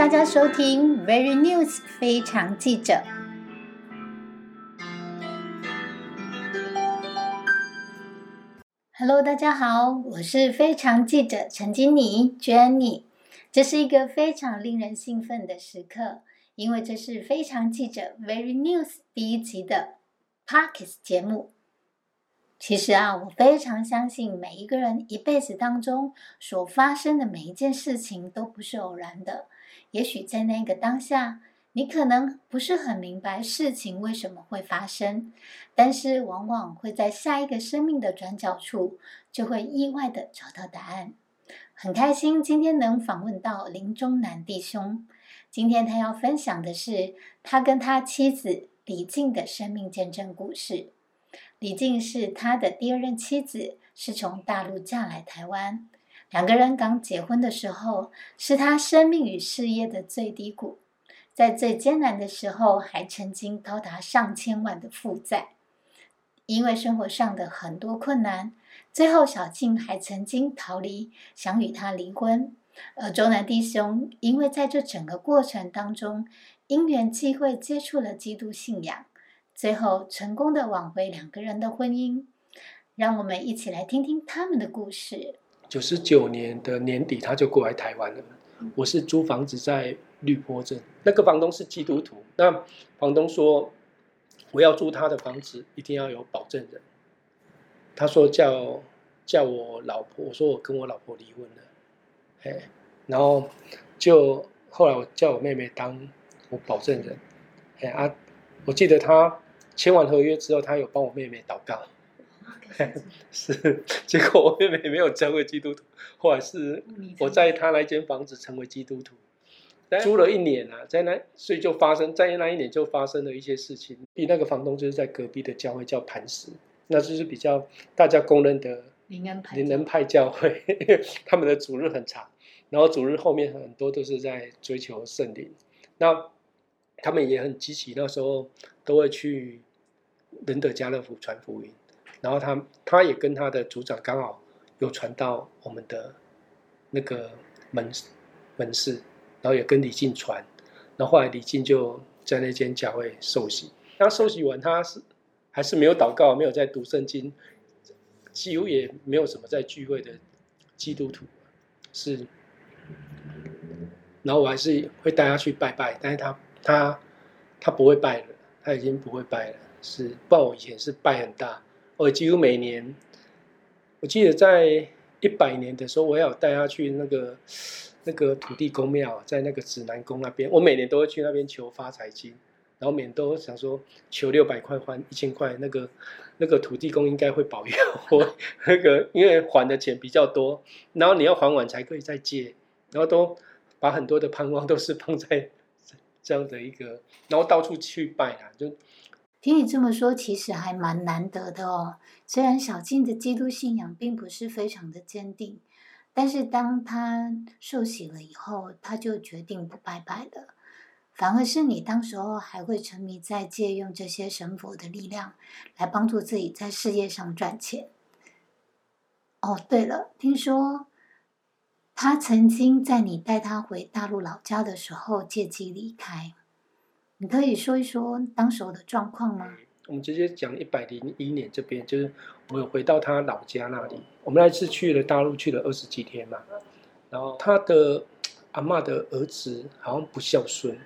大家收听 Very News 非常记者。Hello，大家好，我是非常记者陈金妮 Jenny。这是一个非常令人兴奋的时刻，因为这是非常记者 Very News 第一集的 Parkes 节目。其实啊，我非常相信每一个人一辈子当中所发生的每一件事情都不是偶然的。也许在那个当下，你可能不是很明白事情为什么会发生，但是往往会在下一个生命的转角处，就会意外的找到答案。很开心今天能访问到林中南弟兄，今天他要分享的是他跟他妻子李静的生命见证故事。李静是他的第二任妻子，是从大陆嫁来台湾。两个人刚结婚的时候，是他生命与事业的最低谷，在最艰难的时候，还曾经高达上千万的负债。因为生活上的很多困难，最后小静还曾经逃离，想与他离婚。而周南弟兄因为在这整个过程当中，因缘际会接触了基督信仰。最后成功的挽回两个人的婚姻，让我们一起来听听他们的故事。九十九年的年底，他就过来台湾了。我是租房子在绿坡镇，那个房东是基督徒。那房东说，我要租他的房子，一定要有保证人。他说叫叫我老婆，我说我跟我老婆离婚了，哎，然后就后来我叫我妹妹当我保证人，哎啊，我记得他。签完合约之后，他有帮我妹妹祷告，是结果我妹妹没有成为基督徒，后来是我在她那间房子成为基督徒，租了一年啊，在那所以就发生在那一年就发生了一些事情。比那个房东就是在隔壁的教会叫磐石，那就是比较大家公认的灵恩派灵恩派教会，他们的主日很长，然后主日后面很多都是在追求圣灵，那他们也很积极，那时候都会去。仁德家乐福传福音，然后他他也跟他的组长刚好有传到我们的那个门门市，然后也跟李静传，然后后来李静就在那间教会受洗。他受洗完，他是还是没有祷告，没有在读圣经，几乎也没有什么在聚会的基督徒是。然后我还是会带他去拜拜，但是他他他不会拜了，他已经不会拜了。是，不然我以前是拜很大，我几乎每年，我记得在一百年的时候，我有带他去那个那个土地公庙，在那个指南宫那边，我每年都会去那边求发财金，然后每年都想说求六百块还一千块，那个那个土地公应该会保佑我，那个因为还的钱比较多，然后你要还完才可以再借，然后都把很多的盼望都是放在 这样的一个，然后到处去拜啊，就。听你这么说，其实还蛮难得的哦。虽然小静的基督信仰并不是非常的坚定，但是当他受洗了以后，他就决定不拜拜了。反而是你当时候还会沉迷在借用这些神佛的力量来帮助自己在事业上赚钱。哦，对了，听说他曾经在你带他回大陆老家的时候借机离开。你可以说一说当时的状况吗？我们直接讲一百零一年这边，就是我们回到他老家那里。我们那次去了大陆，去了二十几天嘛。然后他的阿妈的儿子好像不孝顺，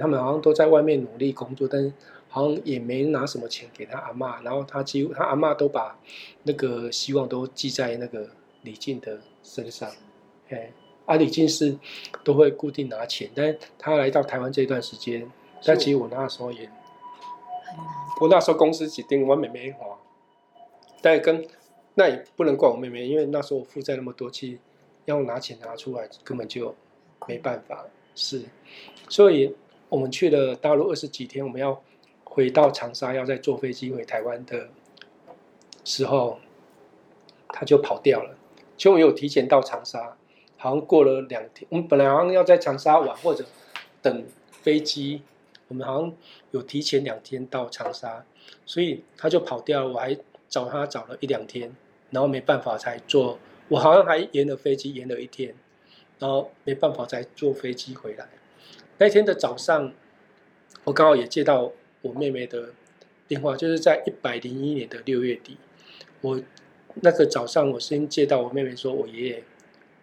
他们好像都在外面努力工作，但是好像也没拿什么钱给他阿妈。然后他几乎他阿妈都把那个希望都寄在那个李静的身上，哎。阿里金是都会固定拿钱，但他来到台湾这段时间，但其实我那时候也很难。我那时候公司指定我妹妹花，但跟那也不能怪我妹妹，因为那时候我负债那么多，其实要拿钱拿出来根本就没办法。是，所以我们去了大陆二十几天，我们要回到长沙，要再坐飞机回台湾的时候，他就跑掉了。其实我有提前到长沙。好像过了两天，我们本来好像要在长沙玩或者等飞机，我们好像有提前两天到长沙，所以他就跑掉了。我还找他找了一两天，然后没办法才坐。我好像还延了飞机，延了一天，然后没办法再坐飞机回来。那天的早上，我刚好也接到我妹妹的电话，就是在一百零一年的六月底，我那个早上我先接到我妹妹说，我爷爷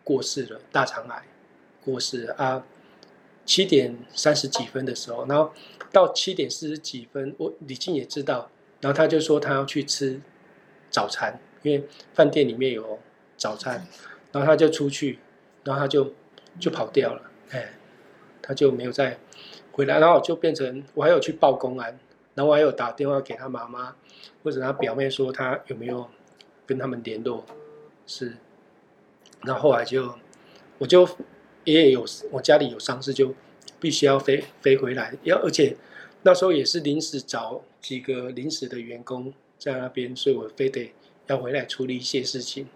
过世了，大肠癌过世了啊。七点三十几分的时候，然后到七点四十几分，我李静也知道，然后他就说他要去吃早餐，因为饭店里面有早餐，然后他就出去，然后他就就跑掉了，哎，他就没有再回来，然后就变成我还有去报公安，然后我还有打电话给他妈妈或者他表妹说他有没有跟他们联络，是，然后来就我就。爷爷有我家里有丧事，就必须要飞飞回来。要而且那时候也是临时找几个临时的员工在那边，所以我非得要回来处理一些事情。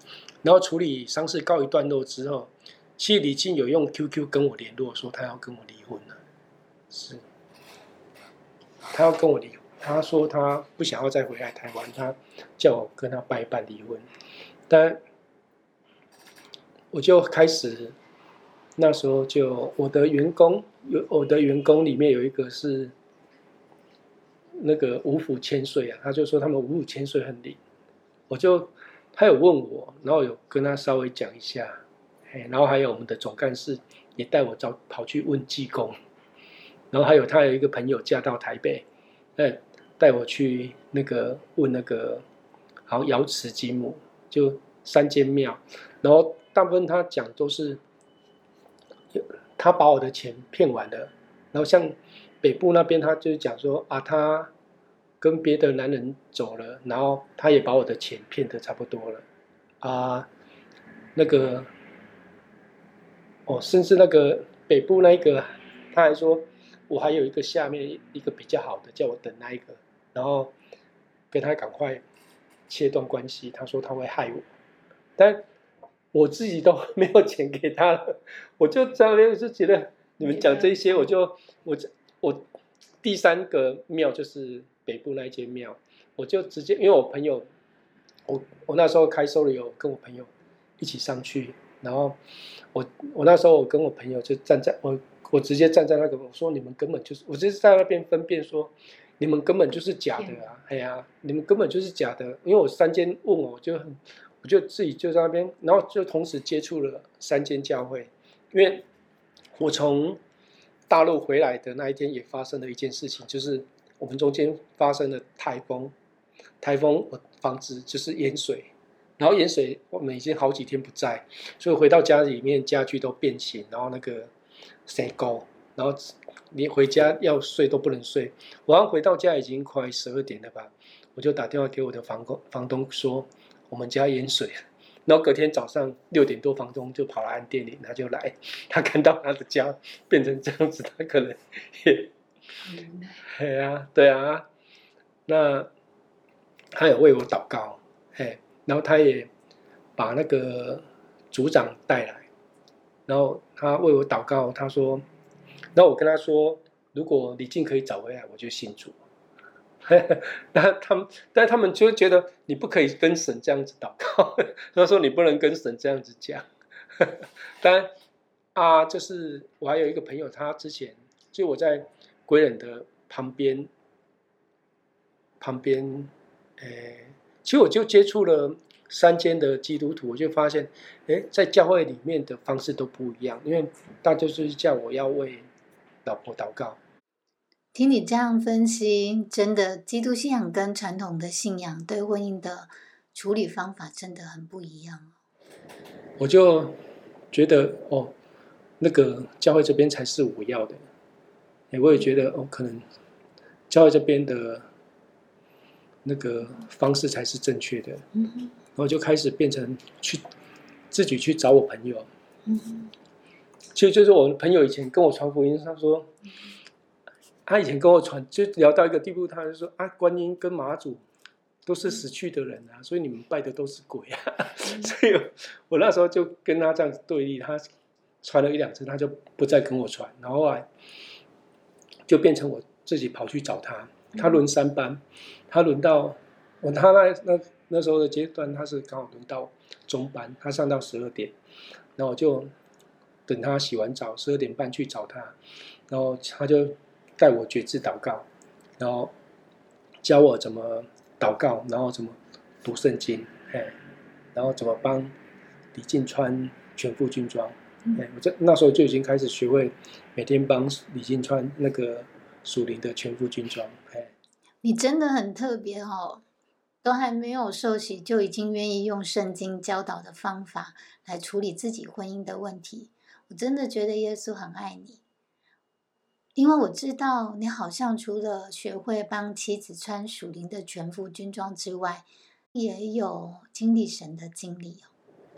然后处理丧事告一段落之后，其实李静有用 QQ 跟我联络，说他要跟我离婚了。是，他要跟我离，他说他不想要再回来台湾，他叫我跟他办一办离婚。但我就开始。那时候就我的员工有我的员工里面有一个是那个五府千岁啊，他就说他们五府千岁很灵，我就他有问我，然后有跟他稍微讲一下，哎，然后还有我们的总干事也带我找跑去问济公，然后还有他有一个朋友嫁到台北，哎，带我去那个问那个好瑶池金母，就三间庙，然后大部分他讲都是。他把我的钱骗完了，然后像北部那边，他就讲说啊，他跟别的男人走了，然后他也把我的钱骗得差不多了，啊，那个，哦，甚至那个北部那一个，他还说我还有一个下面一个比较好的，叫我等那一个，然后跟他赶快切断关系，他说他会害我，但。我自己都没有钱给他了，我就在那边就觉得你们讲这些，我就我我第三个庙就是北部那一间庙，我就直接因为我朋友，我我那时候开收了有跟我朋友一起上去，然后我我那时候我跟我朋友就站在我我直接站在那个我说你们根本就是我就是在那边分辨说你们根本就是假的啊，哎呀你们根本就是假的，因为我三间问我就很。我就自己就在那边，然后就同时接触了三间教会，因为我从大陆回来的那一天也发生了一件事情，就是我们中间发生了台风，台风我房子就是淹水，然后淹水我们已经好几天不在，所以回到家里面家具都变形，然后那个塞高，然后你回家要睡都不能睡，我刚回到家已经快十二点了吧，我就打电话给我的房东房东说。我们家淹水，然后隔天早上六点多，房东就跑来按电铃，他就来，他看到他的家变成这样子，他可能也，对啊，对啊，那他也为我祷告，嘿，然后他也把那个组长带来，然后他为我祷告，他说，然后我跟他说，如果李静可以找回来，我就信主。那他们，但他们就觉得你不可以跟神这样子祷告，他说你不能跟神这样子讲。当然啊，就是我还有一个朋友，他之前就我在归人的旁边，旁边，诶，其实我就接触了三间的基督徒，我就发现，诶，在教会里面的方式都不一样，因为大家就是叫我要为老婆祷告。听你这样分析，真的，基督信仰跟传统的信仰对婚姻的处理方法真的很不一样。我就觉得哦，那个教会这边才是我要的。哎，我也觉得哦，可能教会这边的那个方式才是正确的。嗯然后就开始变成去自己去找我朋友。嗯其实就是我朋友以前跟我传福音，他说。他以前跟我传，就聊到一个地步，他就说啊，观音跟马祖都是死去的人啊，所以你们拜的都是鬼啊。所以我那时候就跟他这样子对立，他传了一两次，他就不再跟我传，然后啊就变成我自己跑去找他。他轮三班，他轮到我他那那那时候的阶段，他是刚好轮到中班，他上到十二点，然后我就等他洗完澡，十二点半去找他，然后他就带我觉知祷告，然后教我怎么祷告，然后怎么读圣经，哎，然后怎么帮李静穿全副军装，哎，我这那时候就已经开始学会每天帮李静穿那个属灵的全副军装，哎，你真的很特别哦。都还没有受洗，就已经愿意用圣经教导的方法来处理自己婚姻的问题。我真的觉得耶稣很爱你，因为我知道你好像除了学会帮妻子穿属灵的全副军装之外，也有经历神的经历哦。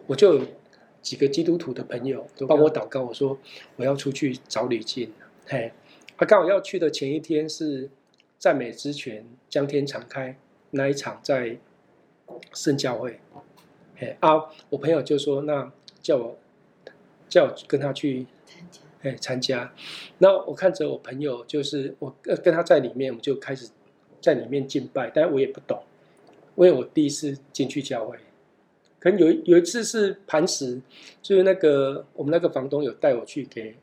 我就有几个基督徒的朋友都帮我祷告，我说我要出去找李静。嘿，他刚好要去的前一天是赞美之泉江天敞开。那一场在圣教会，嘿啊，我朋友就说那叫我叫我跟他去参加，哎参加。那我看着我朋友，就是我跟他在里面，我们就开始在里面敬拜，但我也不懂，因为我第一次进去教会。可能有有一次是磐石，就是那个我们那个房东有带我去给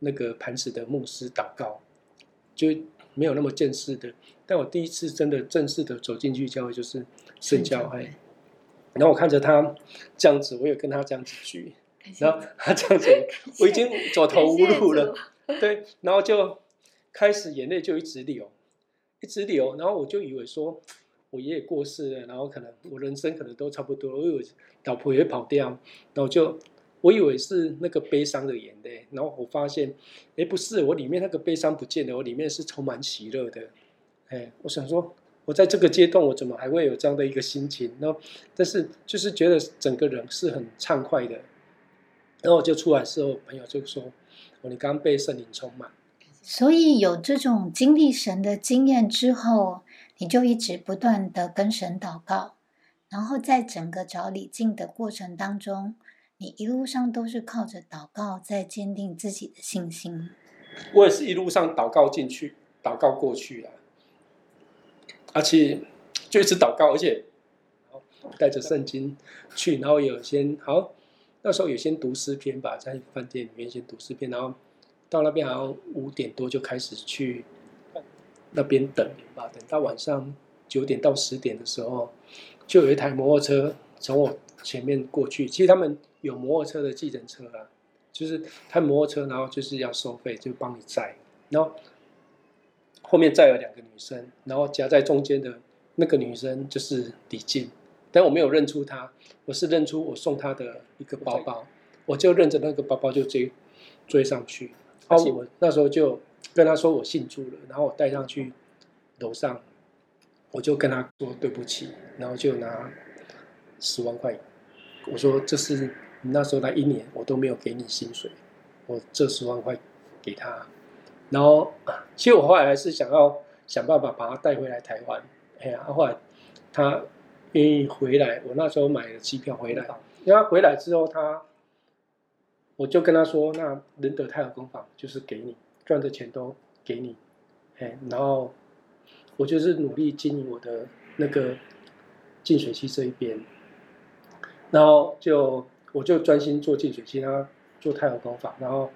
那个磐石的牧师祷告，就。没有那么正式的，但我第一次真的正式的走进去教会就是圣教会，然后我看着他这样子，我也跟他这样子去，然后他这样子，我已经走投无路了，对，然后就开始眼泪就一直流，一直流，然后我就以为说我爷爷过世了，然后可能我人生可能都差不多，我以为老婆也跑掉，然后就。我以为是那个悲伤的眼泪，然后我发现，哎，不是，我里面那个悲伤不见了，我里面是充满喜乐的。哎，我想说，我在这个阶段，我怎么还会有这样的一个心情？然后，但是就是觉得整个人是很畅快的。然后我就出来之后，朋友就说：“哦，你刚被圣灵充满。”所以有这种经历神的经验之后，你就一直不断的跟神祷告，然后在整个找礼境的过程当中。你一路上都是靠着祷告在坚定自己的信心。我也是一路上祷告进去，祷告过去了，而且就一直祷告，而且带着圣经去，然后有先好，那时候有先读诗篇吧，在饭店里面先读诗篇，然后到那边好像五点多就开始去那边等吧，等到晚上九点到十点的时候，就有一台摩托车从我前面过去，其实他们。有摩托车的计程车啊，就是开摩托车，然后就是要收费，就帮你载。然后后面载了两个女生，然后夹在中间的那个女生就是李静，但我没有认出他，我是认出我送他的一个包包，我就认着那个包包就追追上去。而且我那时候就跟他说我姓朱了，然后我带上去楼上，我就跟他说对不起，然后就拿十万块，我说这是。你那时候来一年，我都没有给你薪水，我这十万块给他，然后其实我后来还是想要想办法把他带回来台湾。哎呀，后来他愿意回来，我那时候买了机票回来。因为他回来之后，他我就跟他说：“那仁德泰尔工坊就是给你赚的钱都给你。”哎，然后我就是努力经营我的那个净水器这一边，然后就。我就专心做净水器，他做太阳工坊，然后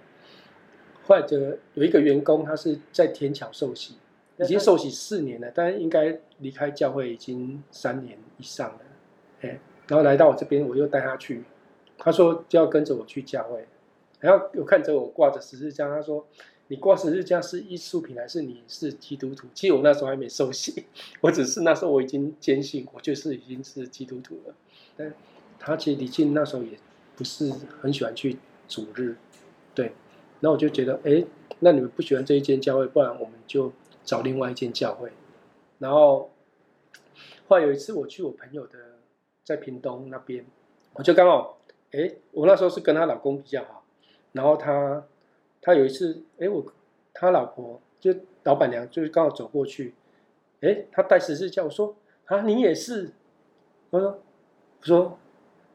后来的有一个员工，他是在天桥受洗，已经受洗四年了，但应该离开教会已经三年以上了，哎，然后来到我这边，我又带他去，他说就要跟着我去教会，然后有看着我挂着十字架，他说你挂十字架是艺术品还是你是基督徒？其实我那时候还没受洗，我只是那时候我已经坚信我就是已经是基督徒了，但他其实李静那时候也。不是很喜欢去主日，对，那我就觉得，哎，那你们不喜欢这一间教会，不然我们就找另外一间教会。然后后来有一次我去我朋友的在屏东那边，我就刚好，哎，我那时候是跟她老公比较好，然后他他有一次，哎，我他老婆就老板娘就是刚好走过去，哎，她带十字架，我说啊，你也是，我说我说。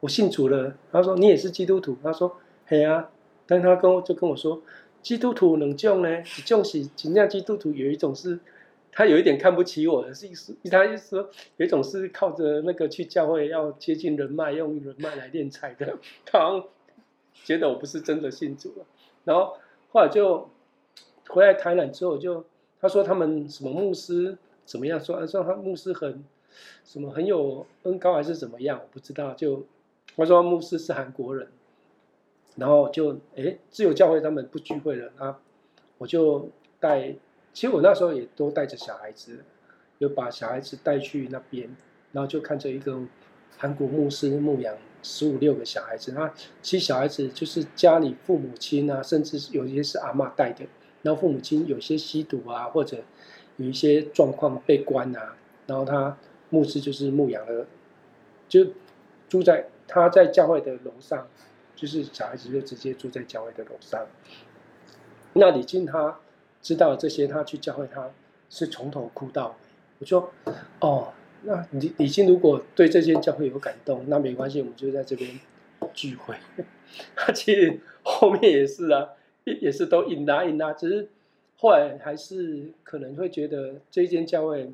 我信主了，他说你也是基督徒，他说嘿啊，但他跟我就跟我说，基督徒能救呢？一种是真正基督徒，有一种是，他有一点看不起我的意思，他意思说有一种是靠着那个去教会要接近人脉，用人脉来练财的，他觉得我不是真的信主了。然后后来就回来台南之后，就他说他们什么牧师怎么样，说说他牧师很什么很有恩高还是怎么样，我不知道。就他说牧师是韩国人，然后就哎自由教会他们不聚会了啊，我就带，其实我那时候也都带着小孩子，就把小孩子带去那边，然后就看着一个韩国牧师牧养。十五六个小孩子，那其实小孩子就是家里父母亲啊，甚至有些是阿妈带的，然后父母亲有些吸毒啊，或者有一些状况被关啊，然后他牧师就是牧养了，就住在他在教会的楼上，就是小孩子就直接住在教会的楼上。那李静他知道这些，他去教会他是从头哭到尾。我说，哦。那李李静如果对这间教会有感动，那没关系，我们就在这边聚会。他其实后面也是啊，也是都应答应答，只是后来还是可能会觉得这间教会，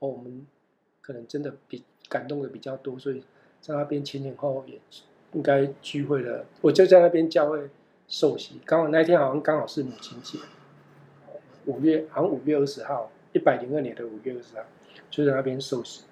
哦，我们可能真的比感动的比较多，所以在那边前前后后也应该聚会了。我就在那边教会受洗，刚好那一天好像刚好是母亲节，五月好像五月二十号，一百零二年的五月二十号，就在那边受洗。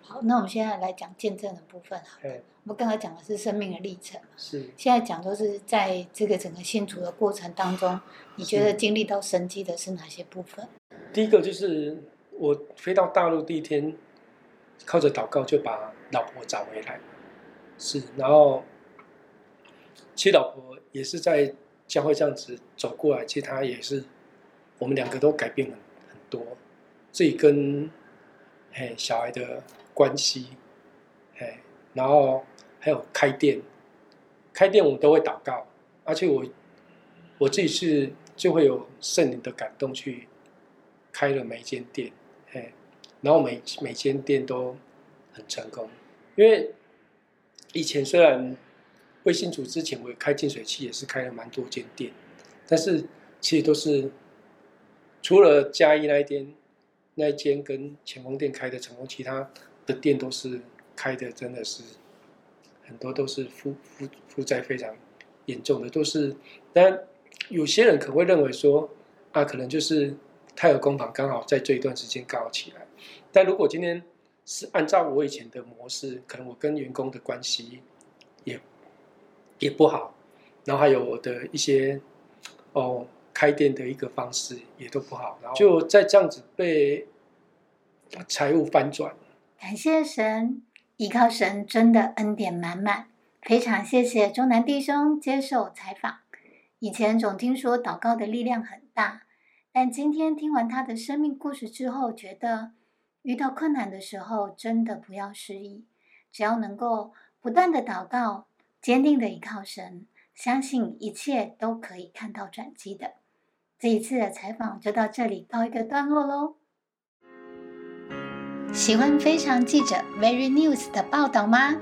好，那我们现在来讲见证的部分。好，我们刚才讲的是生命的历程是。现在讲都是在这个整个信主的过程当中，你觉得经历到神迹的是哪些部分？第一个就是我飞到大陆第一天，靠着祷告就把老婆找回来。是，然后其实老婆也是在教会这样子走过来，其实她也是，我们两个都改变了很多，自己跟嘿小孩的。关系，哎，然后还有开店，开店我们都会祷告，而且我我自己是就会有圣灵的感动去开了每一间店，哎，然后每每间店都很成功，因为以前虽然微信组之前我开净水器也是开了蛮多间店，但是其实都是除了嘉义那一间那一间跟前锋店开的成功，其他。的店都是开的，真的是很多都是负负负债非常严重的，都是。但有些人可能会认为说，啊，可能就是太和工坊刚好在这一段时间刚好起来。但如果今天是按照我以前的模式，可能我跟员工的关系也也不好，然后还有我的一些哦开店的一个方式也都不好，然后就在这样子被财务翻转。感谢神，依靠神真的恩典满满。非常谢谢中南弟兄接受采访。以前总听说祷告的力量很大，但今天听完他的生命故事之后，觉得遇到困难的时候真的不要失意，只要能够不断的祷告，坚定的依靠神，相信一切都可以看到转机的。这一次的采访就到这里告一个段落喽。喜欢非常记者 Very News 的报道吗？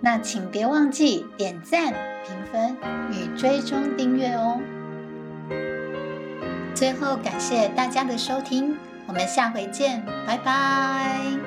那请别忘记点赞、评分与追踪订阅哦。最后感谢大家的收听，我们下回见，拜拜。